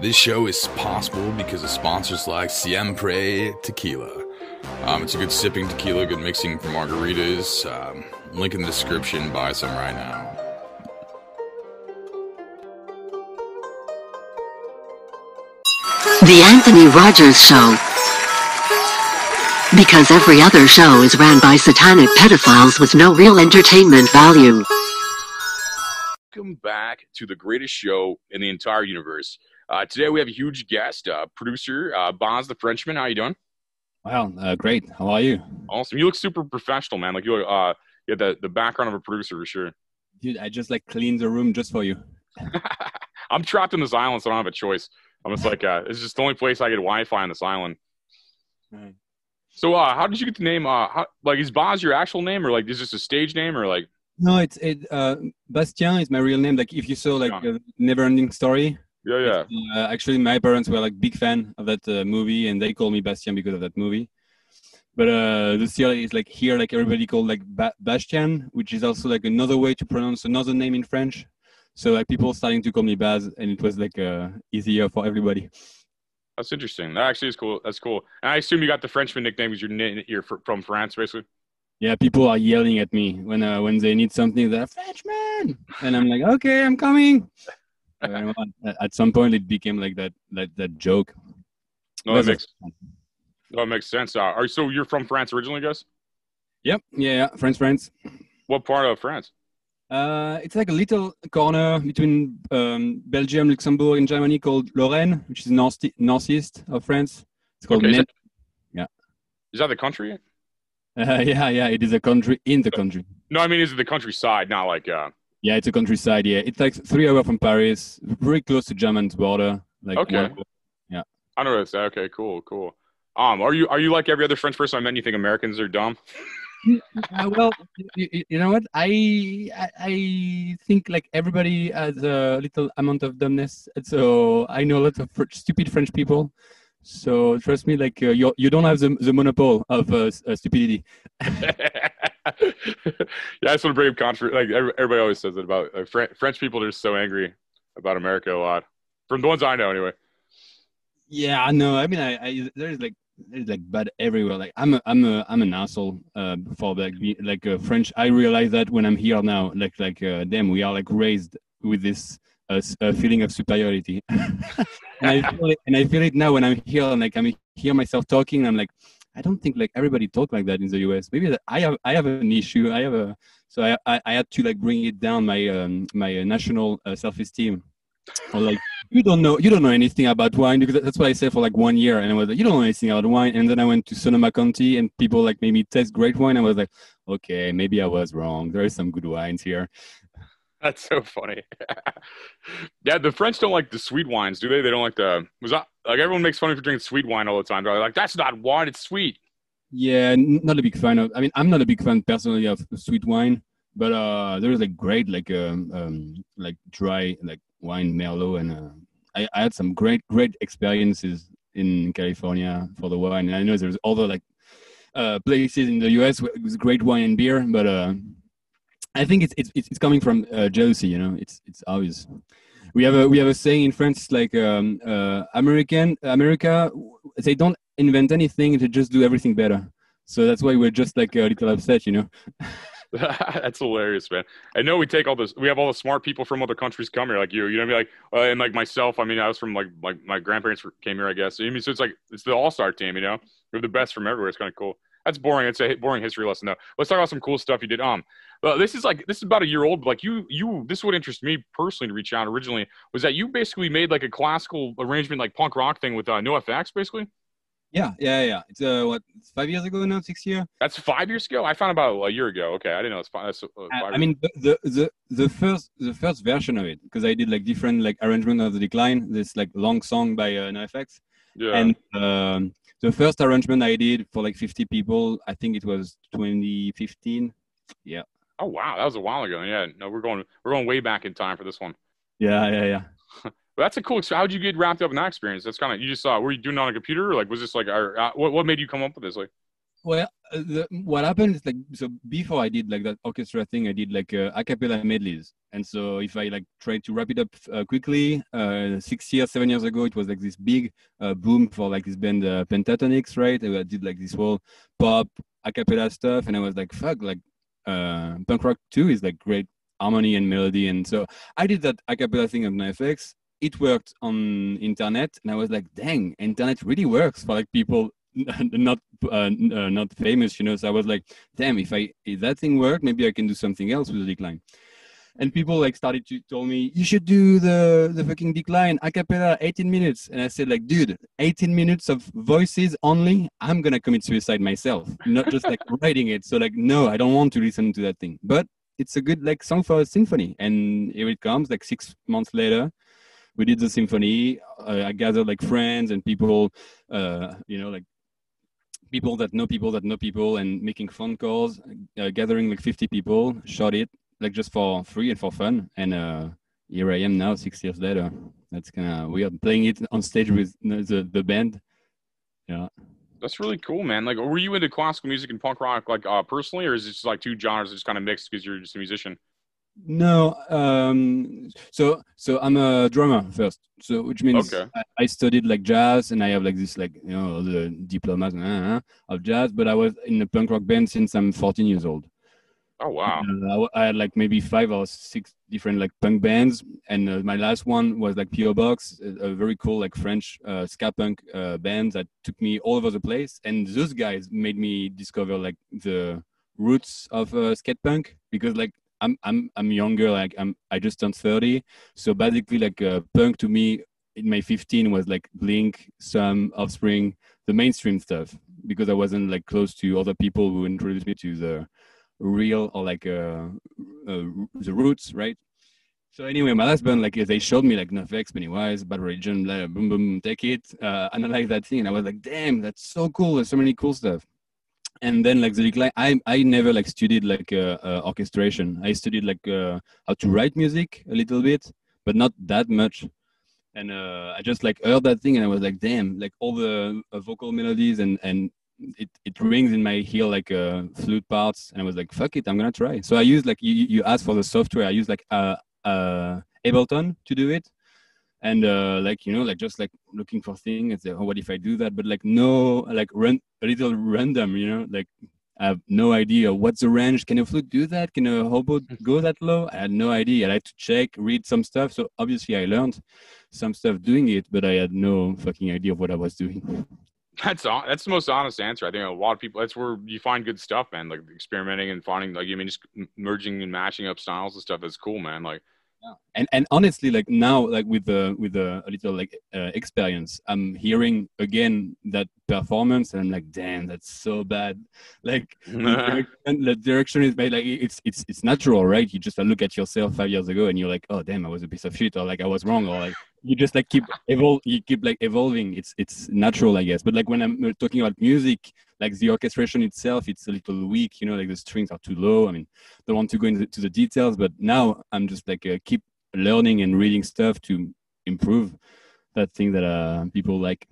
This show is possible because of sponsors like Siempre Tequila. Um, it's a good sipping tequila, good mixing for margaritas. Um, link in the description. Buy some right now. The Anthony Rogers Show. Because every other show is ran by satanic pedophiles with no real entertainment value. Welcome back to the greatest show in the entire universe. Uh, today we have a huge guest, uh, producer uh, Baz the Frenchman. How you doing? Wow, uh, great. How are you? Awesome. You look super professional, man. Like you, uh, you have the, the background of a producer for sure. Dude, I just like cleaned the room just for you. I'm trapped in this island, so I don't have a choice. I'm just like, uh, it's just the only place I get Wi-Fi on this island. Right. So, uh, how did you get the name? Uh, how, like, is Boz your actual name, or like, is this a stage name, or like? No, it's it. Uh, Bastien is my real name. Like, if you saw like Yeah. a Never-Ending Story, Yeah, yeah. uh, actually, my parents were like big fan of that uh, movie, and they call me Bastien because of that movie. But uh, the is like here, like everybody called like ba- Bastien, which is also like another way to pronounce another name in French. So like people starting to call me Baz, and it was like uh, easier for everybody. That's interesting. That actually is cool. That's cool. And I assume you got the Frenchman nickname because you're, you're fr- from France, basically. Yeah, people are yelling at me when uh, when they need something. They're Frenchman, and I'm like, okay, I'm coming. Uh, at- some point, it became like that that that joke. No, that makes no, that makes sense. Uh, are so you're from France originally, I guess? Yep, yeah, yeah, French friends. What part of France? Uh, it's like a little corner between um, Belgium, Luxembourg, and Germany called Lorraine, which is north northeast of France. It's called Okay, is Net- Is that the country? uh, yeah, yeah. It is a country in the country. No, I mean, is it the countryside? Not like uh. Yeah, it's a countryside. Yeah, it's like three hours from Paris, very close to German's border. Like Okay. one- I know that's okay. Cool, cool. Um, are you are you like every other French person I met? You think Americans are dumb? Uh, well, you, you know what? I, I I think like everybody has a little amount of dumbness, and so I know a lot of fr- stupid French people. So trust me, like uh, you you don't have the the monopoly of uh, uh, stupidity. yeah, I just want to bring up controversy. Like everybody always says it about uh, French French people. are just so angry about America a lot. From the ones I know, anyway. Yeah, I know. I mean, I, I there's like there's like bad everywhere. Like I'm a I'm a I'm an asshole uh, for like like uh, French. I realize that when I'm here now. Like like uh, damn, we are like raised with this uh, uh, feeling of superiority. and I feel it, and I feel it now when I'm here. And like I'm hear myself talking. I'm like, I don't think like everybody talk like that in the U.S. Maybe I have I have an issue. I have a so I I, I had to like bring it down my um, my uh, national uh, self esteem. Or like you don't know you don't know anything about wine because that's what I said for like one year and I was like you don't know anything about wine and then I went to Sonoma County and people like made me taste great wine I was like okay maybe I was wrong there is some good wines here That's so funny. yeah, the French don't like the sweet wines, do they? They don't like the was that like everyone makes fun of for drinking sweet wine all the time. They're like, that's not wine, it's sweet. yeah not a big fan of I mean I'm not a big fan personally of sweet wine but uh there is like great like um, um like dry like wine merlot and uh, I, I had some great great experiences in California for the wine and I know there's other like uh, places in the US with great wine and beer, but uh, I think it's it's it's coming from uh, jealousy. You know, it's it's obvious. We have a we have a saying in France like um, uh, American America they don't invent anything; they just do everything better. So that's why we're just like a little upset. You know. That's hilarious, man. I know we take all this. We have all the smart people from other countries come here, like you. You know, what I mean, like uh, and like myself. I mean, I was from like like my grandparents came here, I guess. I mean, so it's like it's the all star team. You know, we're the best from everywhere. It's kind of cool. That's boring. It's a boring history lesson, though. Let's talk about some cool stuff you did. Um, well, this is like this is about a year old. But like you, you. This would interest me personally to reach out. Originally, was that you basically made like a classical arrangement, like punk rock thing with uh, NoFX, basically. Yeah, yeah, yeah. It's uh, what five years ago now, six years. That's five years ago. I found about a year ago. Okay, I didn't know it's five. That's, uh, I, five I mean the, the the the first the first version of it because I did like different like arrangement of the decline. This like long song by uh, NoFX. Yeah. And um, the first arrangement I did for like 50 people, I think it was 2015. Yeah. Oh wow, that was a while ago. Yeah, no, we're going we're going way back in time for this one. Yeah, yeah, yeah. But that's a cool. So how'd you get wrapped up in that experience? That's kind of you just saw. Were you doing it on a computer, or like was this like, our, uh, what what made you come up with this? Like, Well, uh, the, what happened is like so before I did like that orchestra thing, I did like uh, a cappella medleys, and so if I like try to wrap it up uh, quickly, uh, six years, seven years ago, it was like this big uh, boom for like this band uh, Pentatonix, right? I did like this whole pop a cappella stuff, and I was like, fuck, like uh, punk rock too is like great harmony and melody, and so I did that a cappella thing on NoFX. It worked on internet, and I was like, dang, internet really works for like people not uh, uh, not famous, you know. So I was like, damn, if I if that thing worked, maybe I can do something else with the decline. And people like started to tell me you should do the the fucking decline a cappella 18 minutes. And I said like, dude, 18 minutes of voices only. I'm gonna commit suicide myself, not just like writing it. So like, no, I don't want to listen to that thing. But it's a good like song for a symphony. And here it comes, like six months later we did the symphony. Uh, I gathered like friends and people, uh, you know, like people that know people that know people and making phone calls, uh, gathering like 50 people, shot it like just for free and for fun. And uh, here I am now, six years later. That's kind of weird. Playing it on stage with the, the band. Yeah. That's really cool, man. Like, were you into classical music and punk rock, like uh, personally, or is it just like two genres just kind of mixed because you're just a musician? No, um, so so I'm a drummer first, so which means Okay. I, I studied like jazz, and I have like this like you know the diplomas uh, of jazz. But I was in a punk rock band since I'm 14 years old. Oh wow. Uh, I I had like maybe five or six different like punk bands, and uh, my last one was like PO Box, a, a very cool like French uh, ska punk uh, band that took me all over the place. And those guys made me discover like the roots of uh, skate punk because like I'm I'm I'm younger, like I'm I just turned 30, so basically like uh, punk to me in my 15 was like Blink, some Offspring, the mainstream stuff because I wasn't like close to other people who introduced me to the real or like uh, uh the roots, right? So anyway, my last band like they showed me like NoFX, Pennywise, Bad Religion, blah, boom boom, take it, uh, analyze that thing, and I was like, damn, that's so cool. There's so many cool stuff. And then like the decline, I I never like studied like uh, uh, orchestration. I studied like uh, how to write music a little bit, but not that much. And uh, I just like heard that thing, and I was like, damn, like all the uh, vocal melodies and and it, it rings in my ear like uh, flute parts, and I was like, fuck it, I'm gonna try. So I used like you you asked for the software. I used like uh, uh, Ableton to do it, and uh, like you know like just like looking for things. And say, oh, what if I do that? But like no, like run a little random, you know, like. I have no idea what's the range. Can a flute do that? Can a oboe go that low? I had no idea. I had to check, read some stuff. So obviously I learned some stuff doing it, but I had no fucking idea of what I was doing. That's hon- that's the most honest answer. I think a lot of people. That's where you find good stuff, man. Like experimenting and finding, like, I mean, just merging and matching up styles and stuff. That's cool, man. Like, and and honestly like now like with the with the a little like uh, experience i'm hearing again that performance and i'm like damn that's so bad. Like the direction, the direction is made like it's it's it's natural right? You just look at yourself five years ago and you're like oh damn i was a piece of shit or like i was wrong or like you just like keep evolve you keep like evolving. It's it's natural i guess. But like when i'm talking about music like the orchestration itself it's a little weak you know like the strings are too low. I mean don't want to go into the, the details but now i'm just like uh, keep learning and reading stuff to improve that thing that uh people like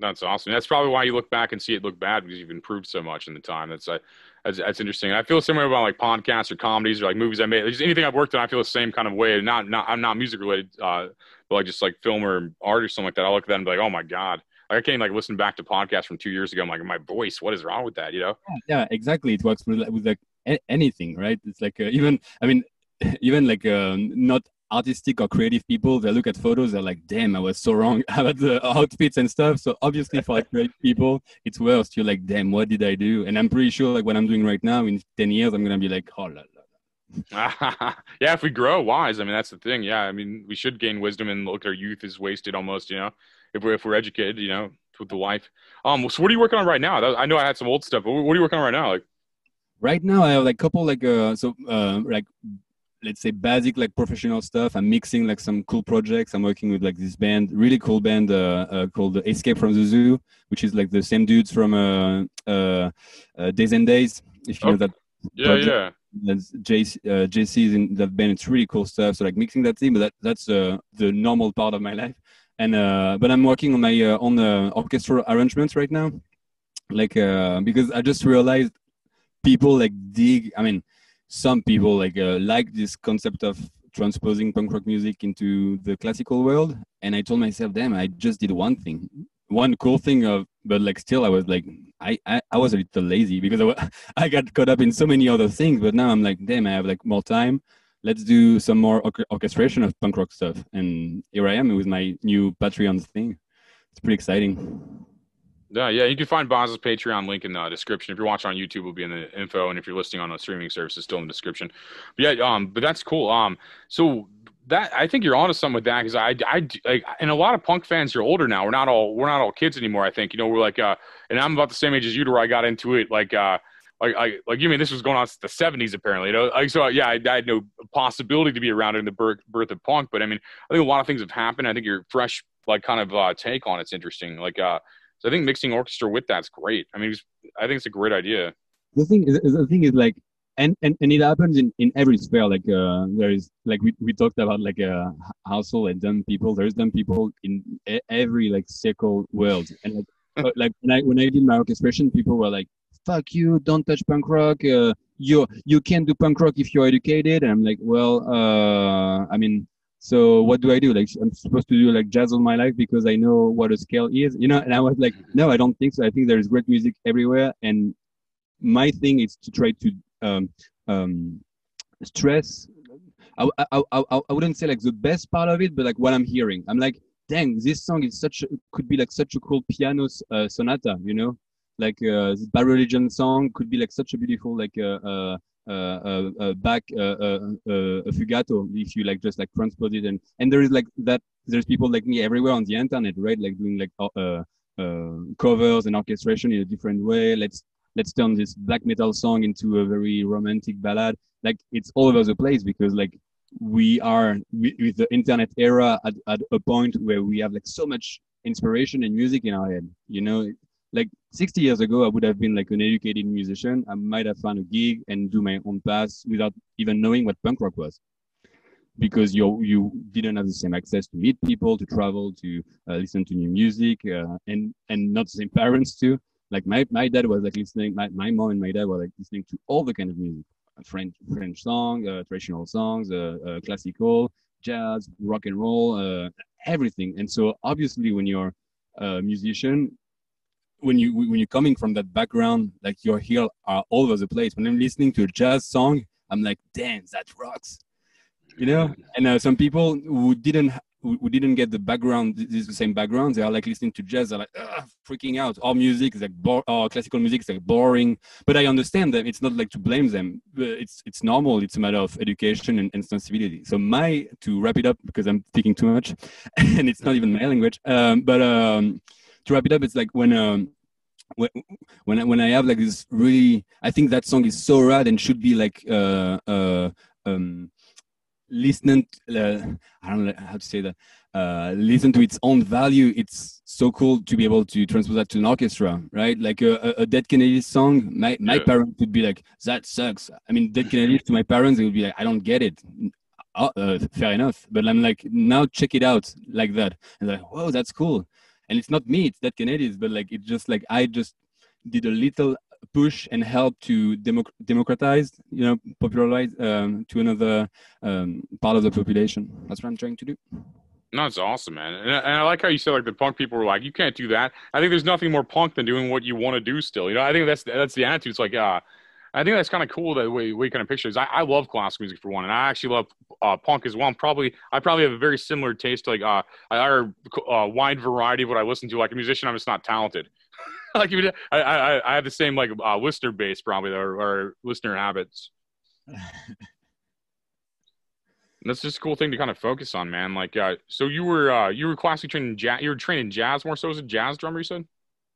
That's awesome. That's probably why you look back and see it look bad because you've improved so much in the time. That's uh, that's, that's interesting. I feel similar about like podcasts or comedies or like movies I made. Just anything I've worked on, I feel the same kind of way. Not not I'm not music related, uh, but like just like film or art or something like that. I look at that and be like, oh my god. Like I can't like listen back to podcasts from two years ago. I'm like, my voice, what is wrong with that? You know? yeah exactly it works with, with like anything right it's like uh, even i mean even like um, not artistic or creative people they look at photos they're like damn i was so wrong about the outfits and stuff so obviously for like creative people it's worse you're like damn what did i do and i'm pretty sure like what i'm doing right now in 10 years i'm gonna be like oh la, la. yeah, if we grow wise, I mean that's the thing. Yeah, I mean we should gain wisdom and look our youth is wasted almost. You know, if we're if we're educated, you know, with the life. Um, so what are you working on right now? I know I had some old stuff, but what are you working on right now? Like, right now i have like a couple like uh so uh like let's say basic like professional stuff i'm mixing like some cool projects i'm working with like this band really cool band uh, uh called escape from the zoo which is like the same dudes from uh uh, uh days and days if you know that yeah, Project. yeah. that's JC, uh, JC's in that band. It's really cool stuff. So like mixing that thing, but that that's uh, the normal part of my life. And uh, but I'm working on my uh, on the orchestral arrangements right now. like uh, because I just realized people like dig. I mean, some people like uh, like this concept of transposing punk rock music into the classical world, and I told myself, damn, I just did one thing, one cool thing of, but like still, I was like, I I, I was a little lazy because I, I got caught up in so many other things. But now I'm like, damn, I have like more time. Let's do some more orch- orchestration of punk rock stuff, and here I am with my new Patreon thing. It's pretty exciting. Yeah, yeah. You can find Baz's Patreon link in the description. If you're watching on YouTube, it'll be in the info, and if you're listening on a streaming service, it's still in the description. But yeah, um, but that's cool. Um, so that I think you're onto something with that because I, I, like, and a lot of punk fans are older now. We're not all we're not all kids anymore. I think you know we're like, uh, and I'm about the same age as you to where I got into it. Like, uh, like, I, like you mean this was going on since the '70s apparently. You know, like so yeah, I, I had no possibility to be around in the birth birth of punk, but I mean, I think a lot of things have happened. I think your fresh like kind of uh, take on it's interesting. Like, uh so I think mixing orchestra with that's great. I mean, I think it's a great idea. the thing is the thing is like and and, and it happens in, in every sphere. Like uh there is like we, we talked about like a uh, household and dumb people. There's dumb people in every like circle world. And like uh, like when i when i did my orchestration people were like fuck you don't touch punk rock. Uh, you you can't do punk rock if you're educated. And i'm like well uh i mean so what do i do? Like i'm supposed to do like jazz all my life because i know what a scale is you know? And i was like no i don't think so. I think there's great music everywhere. And my thing is to try to um, um, stress. I, I, I, I wouldn't say like the best part of it, but like what I'm hearing, I'm like, dang, this song is such a, could be like such a cool piano uh, sonata, you know, like uh, this Religion song could be like such a beautiful like uh, uh, back uh, uh, uh, a fugato if you like just like transpose it. And and there is like that there's people like me everywhere on the internet right? Like doing like uh, uh, covers and orchestration in a different way. Let's let's turn this black metal song into a very romantic ballad. Like it's all over the place because like we are with the internet era at, at a point where we have like so much inspiration and music in our head you know like 60 years ago i would have been like an educated musician. I might have found a gig and do my own path without even knowing what punk rock was. Because you you didn't have the same access to meet people to travel to uh, listen to new music uh, and and not the same parents too. Like my, my dad was like listening my, my mom and my dad were like listening to all the kind of music. French french song uh, traditional songs uh, uh, classical jazz rock and roll uh, everything. And so obviously when you're a musician when you when you're coming from that background like your ear are all over the place. When i'm listening to a jazz song i'm like damn that rocks. You know? And uh, some people who didn't who, didn't get the background this is the same background they are like listening to jazz they're like freaking out. All music is like bo- or classical music is like boring. But i understand them it's not like to blame them. It's it's normal. It's a matter of education and, and sensibility. So my to wrap it up because i'm speaking too much and it's not even my language um, but um, to wrap it up it's like when um, when when I, when I have like this really, I think that song is so rad and should be like uh uh um listening. Uh, I don't know how to say that. Uh, listen to its own value. It's so cool to be able to transpose that to an orchestra, right? Like a, a, a Dead Kennedy song. My my Yeah. parents would be like, "That sucks." I mean, Dead Kennedy to my parents, they would be like, "I don't get it." Uh, uh, fair enough, but I'm like, now check it out like that, and they're like, "Whoa, that's cool." And it's not me; it's Dead Kennedys, but like, it's just like I just did a little push and help to democ- democratize, you know, popularize um, to another um, part of the population. That's what I'm trying to do. No, it's awesome, man. And, I- and I like how you said like the punk people were like, you can't do that. I think there's nothing more punk than doing what you want to do. Still, you know, I think that's that's the attitude. It's like, uh, I think that's kind of cool that we way kind of pictures. I, I love classical music for one, and I actually love uh, punk as well. I'm probably I probably have a very similar taste. To like uh, I are a wide variety of what I listen to. Like a musician, I'm just not talented. like you- I, I I have the same like uh, listener base probably or, or listener habits. That's just a cool thing to kind of focus on, man. Like, uh, so you were uh, you were classically trained in jazz. You were trained in jazz more so as a jazz drummer. You said.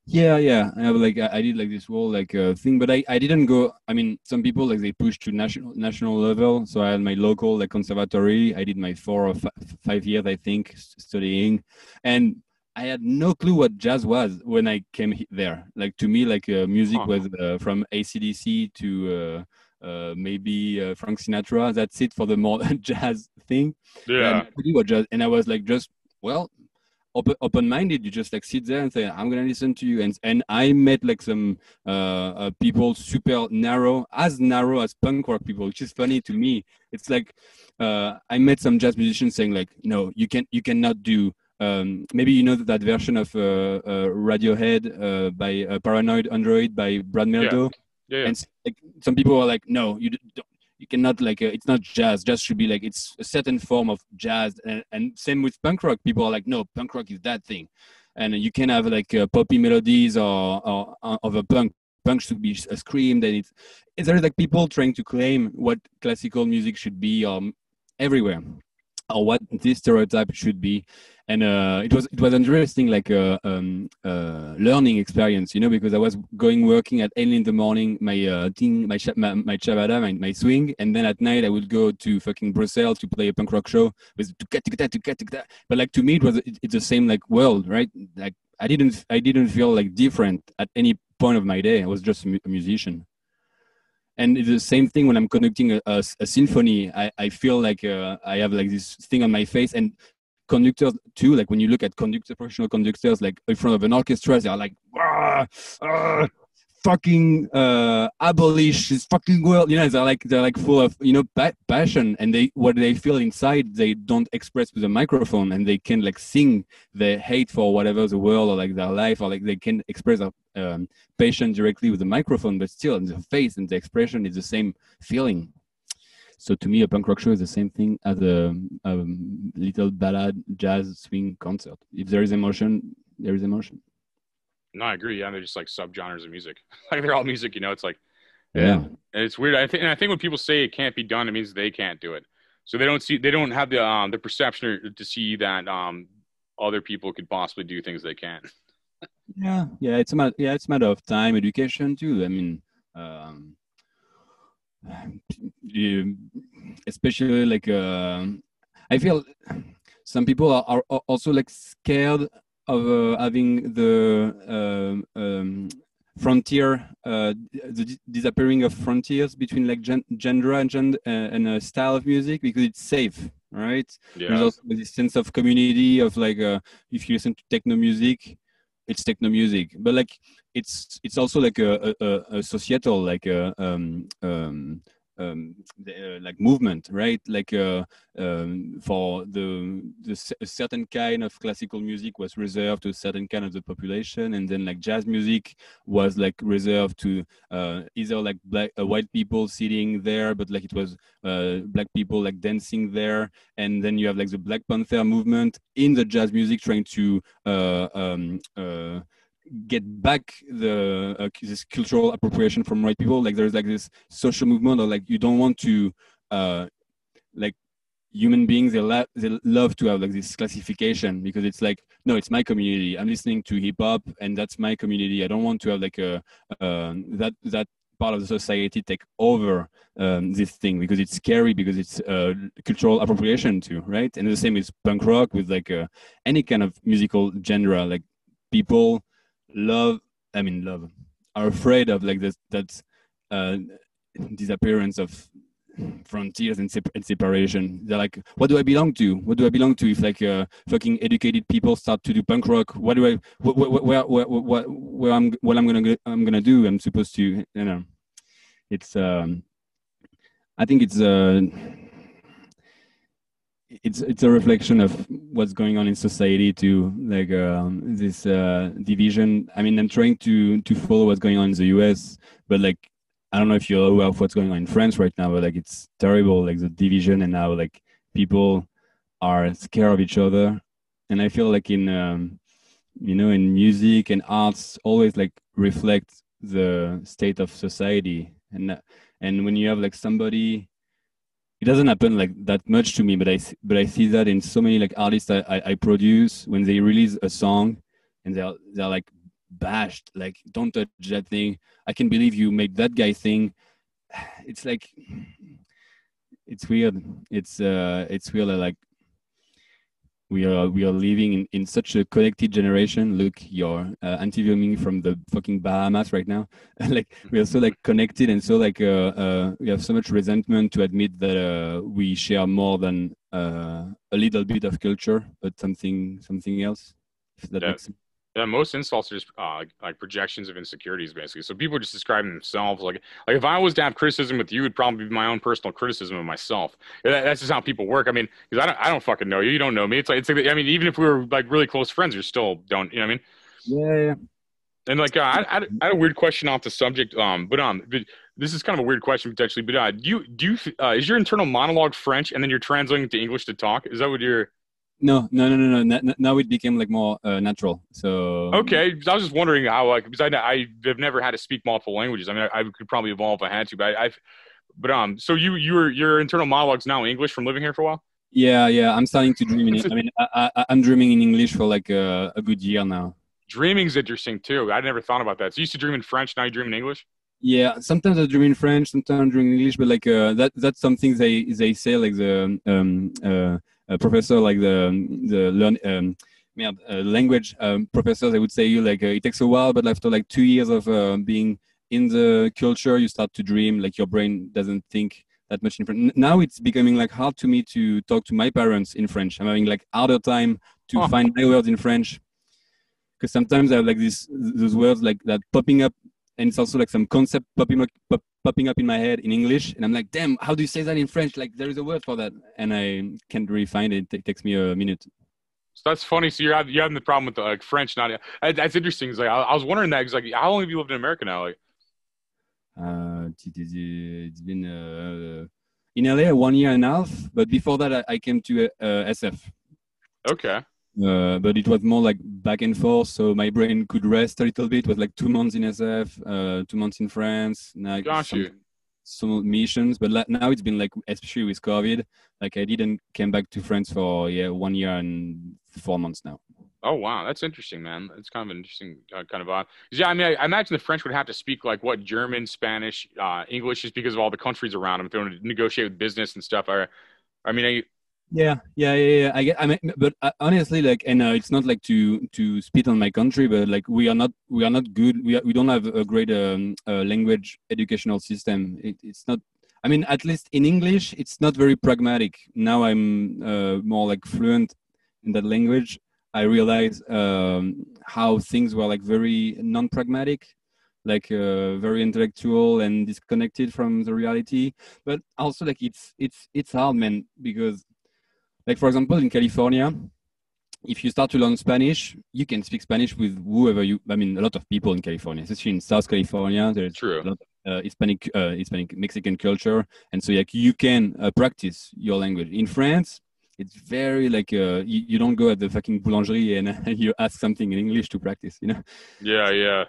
Yeah, yeah. I have like I I did like this whole like uh, thing, but I, I didn't go. I mean, some people like they push to national national level. So I had my local like conservatory. I did my four or fi- five years, I think, studying, and I had no clue what jazz was when I came there. Like to me, like uh, music Huh. was uh, from ACDC to uh, uh, maybe uh, Frank Sinatra. That's it for the more jazz thing. Yeah. and I knew what jazz, and I was like, just well, open open minded. You just like sit there and say, "I'm gonna listen to you." And and I met like some uh, uh, people super narrow, as narrow as punk rock people, which is funny to me. It's like uh, I met some jazz musicians saying like, "No, you can you cannot do." Um, maybe you know that version of uh, uh, Radiohead uh, by uh, Paranoid Android by Brad Mehldau. Yeah, yeah. And like, some people are like, no, you d- don't, you cannot like uh, it's not jazz. Jazz should be like it's a certain form of jazz. And, and same with punk rock. People are like, no, punk rock is that thing, and you can have like uh, poppy melodies or, or or of a punk. Punk should be s- screamed, and it's it's there's like people trying to claim what classical music should be um, everywhere or what this stereotype should be and uh, it was it was interesting like a um, uh, learning experience you know because i was going working at 8 in the morning my uh, thing my, my my chabada my, my swing. And then at night i would go to fucking brussels to play a punk rock show with but like to me it was it, it's the same like world right? Like i didn't i didn't feel like different at any point of my day. I was just a musician. And it's the same thing when i'm conducting a, a, a symphony. I, I feel like uh, i have like this thing on my face. And conductors too like when you look at conductor professional conductors like in front of an orchestra they're like "Ah, ah, fucking uh abolish this fucking world. You know they're like they're like full of you know pa- passion and they what they feel inside they don't express with a microphone and they can like sing their hate for whatever the world or like their life or like they can express their um, passion directly with the microphone but still in the face and the expression is the same feeling so to me, a punk rock show is the same thing as a, a little ballad jazz swing concert. If there is emotion, there is emotion. No, I agree. Yeah, they're just like subgenres of music. like they're all music, you know. It's like Yeah. and it's weird. I think, and I think when people say it can't be done, it means they can't do it. So they don't see, they don't have the um the perception to see that um other people could possibly do things they can't. Yeah, yeah, it's a matter. Yeah, it's a matter of time, education too. I mean, um, you, especially like uh, I feel some people are, are also like scared of uh, having the um, um, frontier, uh, the di- disappearing of frontiers between like gen- genre and gen- uh, and a style of music because it's safe, right? Yeah. There's also this sense of community of like uh, if you listen to techno music, it's techno music, but like it's it's also like a, a, a- societal like a um, um, uh, like movement, right? Like uh, um, for the the certain kind of classical music was reserved to a certain kind of the population, and then like jazz music was like reserved to uh, either like black uh, white people sitting there, but like it was uh, black people like dancing there, and then you have like the Black Panther movement in the jazz music trying to um, get back the uh, this cultural appropriation from white people. Like there's like this social movement, or like you don't want to uh, like human beings they, la- they love to have like this classification because it's like no it's my community i'm listening to hip hop and that's my community i don't want to have like a um, that that part of the society take over um, this thing because it's scary because it's uh, cultural appropriation too right and the same is punk rock with like uh, any kind of musical genre like people love i mean love are afraid of like this that uh, disappearance of frontiers and, sep- and separation. They're like what do i belong to? What do i belong to if like uh, fucking educated people start to do punk rock? What do i wh- wh- wh- where where where, where i'm what i'm gonna go- i'm gonna do? I'm supposed to you know. It's um i think it's uh it's it's a reflection of what's going on in society to like um this uh division. I mean i'm trying to to follow what's going on in the us but like i don't know if you're aware of what's going on in france right now but like it's terrible like the division and how like people are scared of each other. And i feel like in um you know in music and arts always like reflect the state of society. And and when you have like somebody it doesn't happen like that much to me but i but i see that in so many like artists i i, I produce when they release a song and they're they're like bashed like don't touch that thing. I can believe you make that guy thing it's like it's weird. It's uh it's weird like we are we are living in, in such a connected generation look you're uh, interviewing from the fucking bahamas right now like we are so like connected and so like uh, uh, we have so much resentment to admit that uh, we share more than uh, a little bit of culture but something something else If that Yeah. makes sense. Yeah, most insults are just uh, like, projections of insecurities, basically. So people are just describing themselves. Like, like if I was to have criticism with you, it'd probably be my own personal criticism of myself. That, that's just how people work. I mean, because I don't, I don't fucking know you. You don't know me. It's like, it's like, I mean, even if we were like really close friends, you still don't. You know what I mean? Yeah, yeah. And like, uh, I, I, I had a weird question off the subject. Um, but um, but this is kind of a weird question potentially. But uh, do you do you uh, is your internal monologue French and then you're translating to English to talk? Is that what you're? No, no, no, no, no. N- Now it became like more uh, natural. So okay, I was just wondering how, like, because I I have never had to speak multiple languages. I mean, I, I could probably evolve if I had to, but I, I've, but um, so you your your internal monologues now English from living here for a while. Yeah, yeah. I'm starting to dream in it. I mean, I, I, I'm dreaming in English for like a, a good year now. Dreaming's interesting too. I never thought about that. So you used to dream in French, now you dream in English. Yeah, sometimes I dream in French, sometimes I dream in English, but like uh, that that's something they they say like the um uh, uh professor like the the learn um merde, uh, language um, professor they would say you like uh, it takes a while, but after like two years of uh, being in the culture, you start to dream. Like your brain doesn't think that much in French. Now it's becoming like hard to me to talk to my parents in French. I'm having like harder time to Oh. find my words in French because sometimes I have like this those words like that popping up and it's also like some concept popping up, pop, popping up in my head in English, and I'm like, damn, how do you say that in French? Like there is a word for that, and I can't really find it. It takes me a minute. So that's funny. So you're having, you're having the problem with the like French, not that- that's interesting. It's like I, I was wondering that. Cause like, how long have you lived in America now? Like, Uh, it- it- it's been uh, in LA one year and a half, but before that, I, I came to uh, SF. okay, Uh, but it was more like back and forth, so my brain could rest a little bit. It was like two months in SF, uh, two months in France. Like got some- you. some missions, but la- now it's been like, especially with COVID, like I didn't came back to France for yeah one year and four months now. Oh wow, that's interesting, man. That's kind of an interesting uh, kind of odd. Yeah, I mean, I, I imagine the French would have to speak like what German, Spanish, uh, English, just because of all the countries around them. If they want to negotiate with business and stuff. I, I mean, I, Yeah, yeah, yeah, yeah. I get. I mean, but uh, honestly, like, and uh, it's not like to to spit on my country, but like we are not we are not good. We are, we don't have a great um, uh, language educational system. It, it's not. I mean, at least in English, it's not very pragmatic. Now I'm uh, more like fluent in that language. I realize um, how things were like very non-pragmatic, like uh, very intellectual and disconnected from the reality. But also, like, it's it's it's hard, man, because like for example in california if you start to learn spanish you can speak spanish with whoever you i mean a lot of people in california especially in south california there's True. a lot of uh, hispanic uh, hispanic mexican culture and so like you can uh, practice your language in france it's very like uh, you, you don't go at the fucking boulangerie and you ask something in english to practice you know yeah, yeah.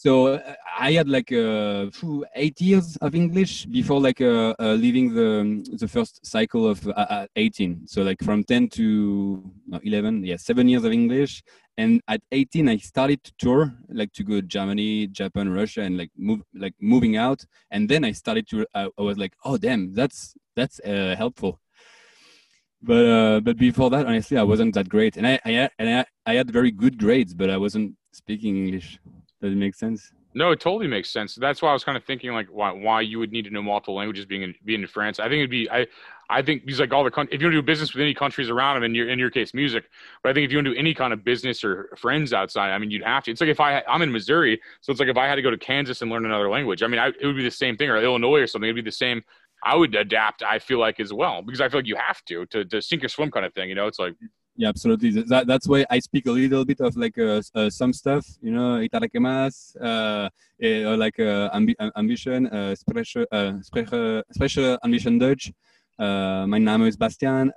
So uh, I had like uh, eight years of English before like uh, uh, leaving the the first cycle of uh, uh, 18. So like from 10 to no, 11, yeah, seven years of English. And at 18, I started to tour, like to go to Germany, Japan, Russia, and like move, like moving out. And then I started to, uh, I was like, oh damn, that's that's helpful. But uh, but before that, honestly, I wasn't that great, and I I and I, I had very good grades, but I wasn't speaking English. Does it make sense? No, it totally makes sense. That's why I was kind of thinking like why why you would need to know multiple languages being in being in France. I think it'd be I I think because like all the if you want to do business with any countries around them, in your in your case music, but I think if you want to do any kind of business or friends outside, I mean you'd have to. It's like if I I'm in Missouri, so it's like if I had to go to Kansas and learn another language. I mean I, it would be the same thing or Illinois or something. It'd be the same. I would adapt. I feel like as well because I feel like you have to to to sink or swim kind of thing. You know, it's like Yeah, absolutely. That, that's why I speak a little bit of like uh, uh, some stuff, you know, itadakimasu, uh, eh, or like uh, ambi- uh, ambition, uh, spreche, uh, spreche, spreche ambition Deutsch. Uh, mein Name is Bastian.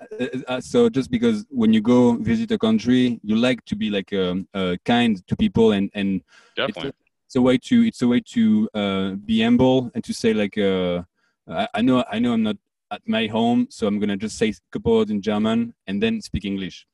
So just because when you go visit a country, you like to be like um, uh, kind to people and and definitely. it's a, it's a way to it's a way to uh, be humble and to say like uh, I, I know I know I'm not at my home, so I'm gonna just say a couple words in German and then speak English.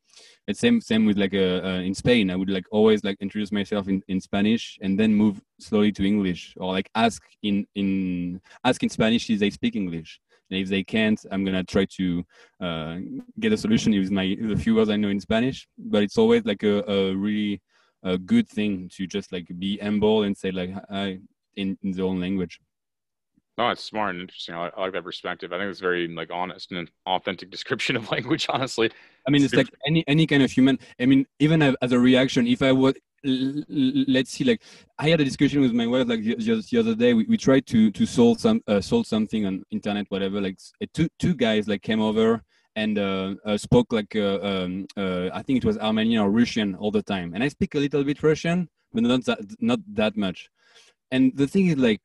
It's same same with like uh, uh, in Spain. I would like always like introduce myself in, in Spanish and then move slowly to English or like ask in in ask in Spanish if they speak English. And if they can't, I'm gonna try to uh, get a solution with my the few words I know in Spanish. But it's always like a, a really a good thing to just like be humble and say like hi in, in their own language. No, it's smart and interesting. I, I like that perspective. I think it's very like honest and authentic description of language. Honestly, I mean, it's like any any kind of human. I mean, even as a reaction, if I would let's see, like I had a discussion with my wife like just the other day. We, we tried to to solve some uh, solve something on internet, whatever. Like two two guys like came over and uh, uh, spoke like uh, um, uh, I think it was Armenian or Russian all the time. And I speak a little bit Russian, but not that not that much. And the thing is, like,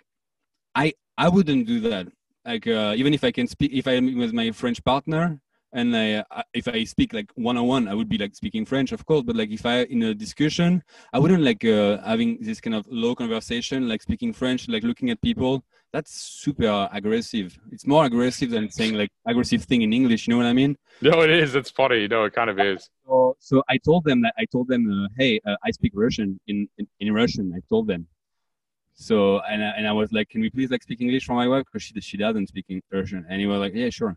I I wouldn't do that. Like uh, even if I can speak, if I'm with my French partner, and I, if I speak like one on one, I would be like speaking French, of course. But like if I in a discussion, I wouldn't like uh, having this kind of low conversation, like speaking French, like looking at people. That's super aggressive. It's more aggressive than saying like aggressive thing in English. You know what I mean? No, it is. It's funny. No, it kind of is. So, so I told them that I told them, uh, hey, uh, I speak Russian in, in in Russian. I told them. So and I, and I was like, can we please like speak English for my wife because she she doesn't speak Russian. And he was like, yeah, sure.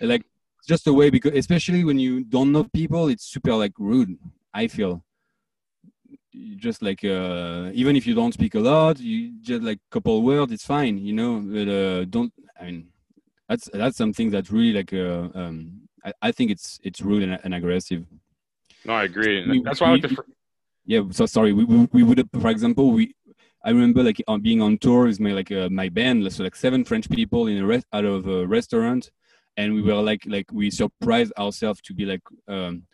Like just a way because especially when you don't know people, it's super like rude. I feel just like uh, even if you don't speak a lot, you just like couple words, it's fine, you know. But uh, don't. I mean, that's that's something that really like. Uh, um, I, I think it's it's rude and, and aggressive. No, I agree. that's why I like the. Fr- yeah. So sorry. We, we we would for example we I remember like on being on tour with my like uh, my band, so like seven French people in a rest out of a restaurant, and we were like like we surprised ourselves to be like um,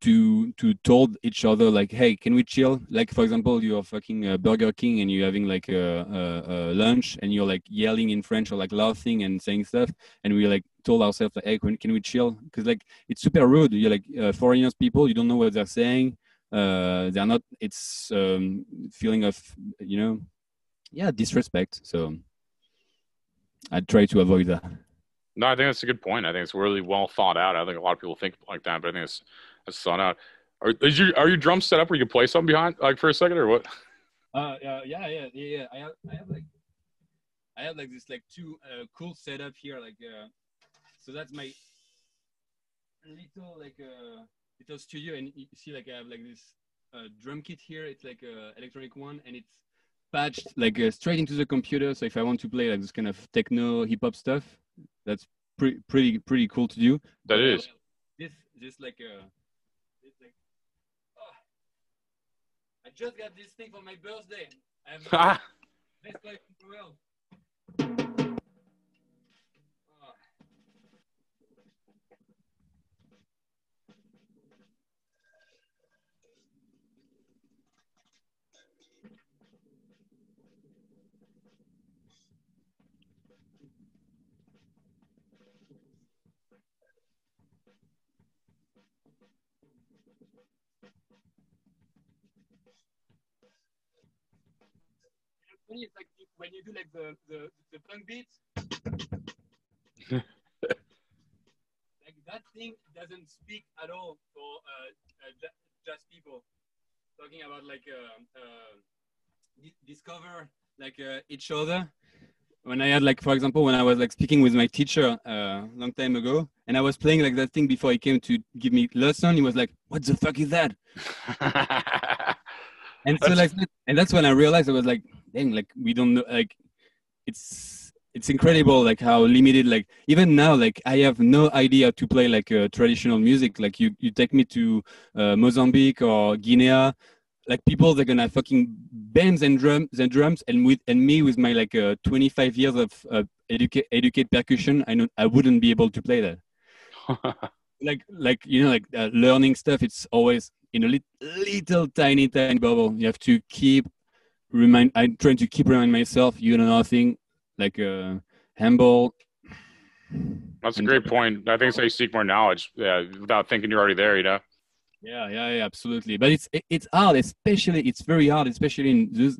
to to told each other like hey can we chill? Like for example you're fucking uh, burger king and you're having like a, lunch and you're like yelling in french or like laughing and saying stuff and we like told ourselves like hey can, can we chill? Because like it's super rude. You're like uh, foreigners people you don't know what they're saying uh, they're not it's um, feeling of you know yeah disrespect. So i try to avoid that. No i think that's a good point. I think it's really well thought out. I think a lot of people think like that but i think it's it's thought out. Are, is your are your drums set up where you can play something behind like for a second or what? Uh yeah yeah yeah yeah. I have i have like i have like this like two uh, cool setup here like uh so that's my little like uh little studio, and you see like I have like this uh, drum kit here. It's like a electronic one, and it's patched like uh, straight into the computer. So if I want to play like this kind of techno hip hop stuff, that's pretty pretty pretty cool to do. That but, is. Uh, this this like uh, this like. Oh, I just got this thing for my birthday. I have best life in the world. Funny is like when you do like the the, the punk beats, like that thing doesn't speak at all for uh, uh, just people. Talking about like uh, uh, discover like uh, each other. When I had like, for example, when I was like speaking with my teacher a uh, long time ago, and I was playing like that thing before he came to give me lesson, he was like, "What the fuck is that?" and so like, and that's when I realized I was like, dang, like we don't know, like it's it's incredible, like how limited, like even now, like I have no idea to play like uh, traditional music. Like you, you take me to uh, Mozambique or Guinea, like people they're gonna fucking bands and drums and drums, and with and me with my like uh, 25 years of uh, educate educate percussion, I know I wouldn't be able to play that. like like you know like uh, learning stuff it's always in a li- little tiny tiny bubble you have to keep remind i'm trying to keep reminding myself you know nothing like uh humble that's a great point. I think so you seek more knowledge yeah without thinking you're already there you know? Yeah yeah, yeah absolutely. But it's it's hard especially it's very hard especially in this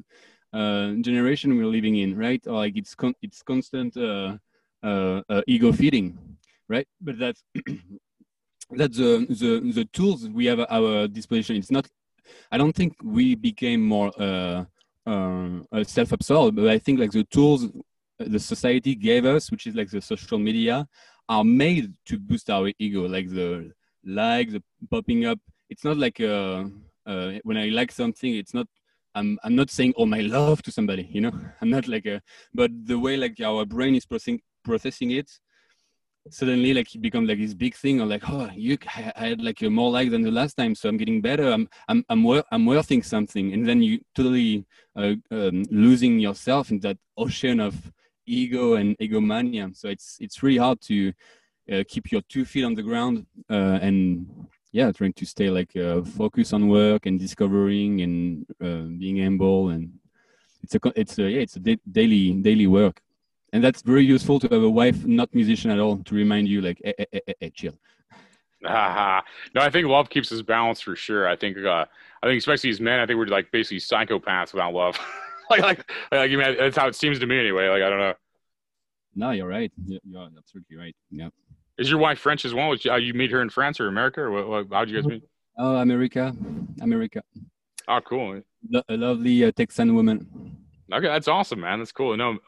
uh generation we're living in right? Like it's con- it's constant uh, uh, uh ego feeding right? But that's that's the, the the tools we have at our disposition. It's not i don't think we became more uh uh, uh, self-absorbed, but I think like the tools the society gave us, which is like the social media, are made to boost our ego. Like the like, the popping up. It's not like uh, uh, when I like something, it's not I'm I'm not saying all my love to somebody, you know. I'm not like a, but the way like our brain is processing processing it, suddenly like it becomes like this big thing. Or like, oh, you I had like a more like than the last time, so I'm getting better. I'm I'm I'm wor- I'm worthing something, and then you totally uh, um, losing yourself in that ocean of ego and egomania. So it's it's really hard to uh, keep your two feet on the ground uh, and yeah, trying to stay like uh, focus on work and discovering and uh, being humble and it's a it's a yeah it's a da- daily daily work and that's very useful to have a wife not musician at all to remind you like eh, eh, eh, eh, chill no, I think love keeps us balanced for sure. I think, uh, I think especially as men, I think we're like basically psychopaths without love. like, like, like, you mean, that's how it seems to me anyway. Like, I don't know. No, you're right. You're absolutely right. Yeah. Is your wife French as well? You, uh, you meet her in France or America, or what, what, how'd you guys meet? Oh, America, America. Oh, cool. Lo- a lovely uh, Texan woman. Okay, that's awesome, man. That's cool. No,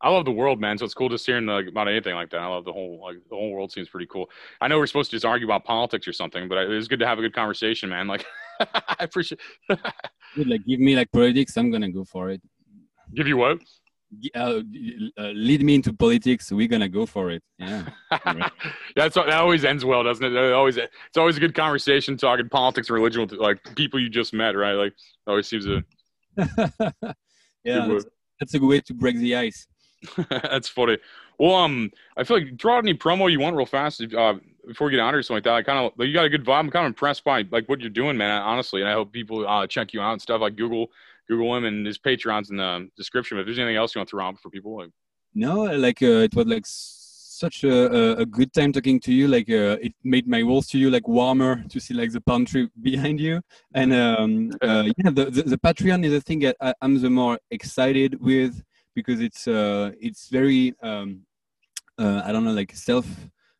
I love the world, man. So it's cool just hearing like, about anything like that. I love the whole like the whole world seems pretty cool. I know we're supposed to just argue about politics or something, but it was good to have a good conversation, man. Like, I appreciate. like, give me like politics. I'm gonna go for it. Give you what? Uh, uh, lead me into politics. We're gonna go for it. Yeah. That's that always ends well, doesn't it? it? Always, it's always a good conversation talking politics, or religion with like people you just met, right? Like, always seems to. yeah, that's, that's a good way to break the ice. That's funny. Well, um, I feel like draw any promo you want real fast uh, before we get out or something like that. I kind of like you got a good vibe. I'm kind of impressed by like what you're doing, man. Honestly, and I hope people uh, check you out and stuff. Like Google Google him and his Patreon's in the description. But If there's anything else you want to throw out for people, like no, like uh, it was like such a, a, good time talking to you. Like uh, it made my walls to you like warmer to see like the palm tree behind you. And um, uh, yeah, the, the, the Patreon is the thing that I, am the more excited with because it's uh, it's very um, uh, I don't know like self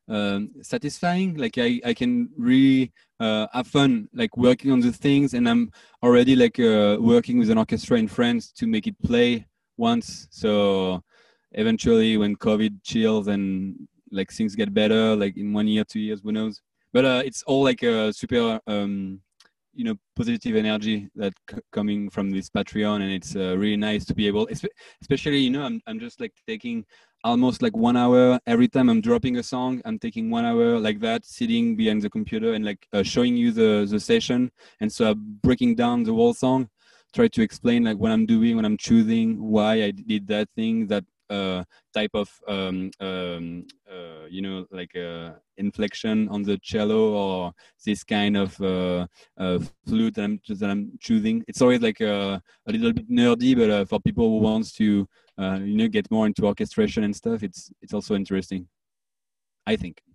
um, satisfying. Like I I can really uh, have fun like working on the things, and I'm already like uh, working with an orchestra in France to make it play once. So eventually, when COVID chills and like things get better, like in one year, two years, who knows? But uh, it's all like a super um, you know positive energy that coming from this patreon and it's uh, really nice to be able especially you know I'm, I'm just like taking almost like one hour every time i'm dropping a song i'm taking one hour like that sitting behind the computer and like uh, showing you the the session. And so I'm breaking down the whole song try to explain like what i'm doing when i'm choosing why i did that thing that type of um, um, uh, you know like uh, inflection on the cello or this kind of uh, uh, flute that I'm that I'm choosing. It's always like a, a little bit nerdy, but uh, for people who wants to you know get more into orchestration and stuff, it's it's also interesting. I think.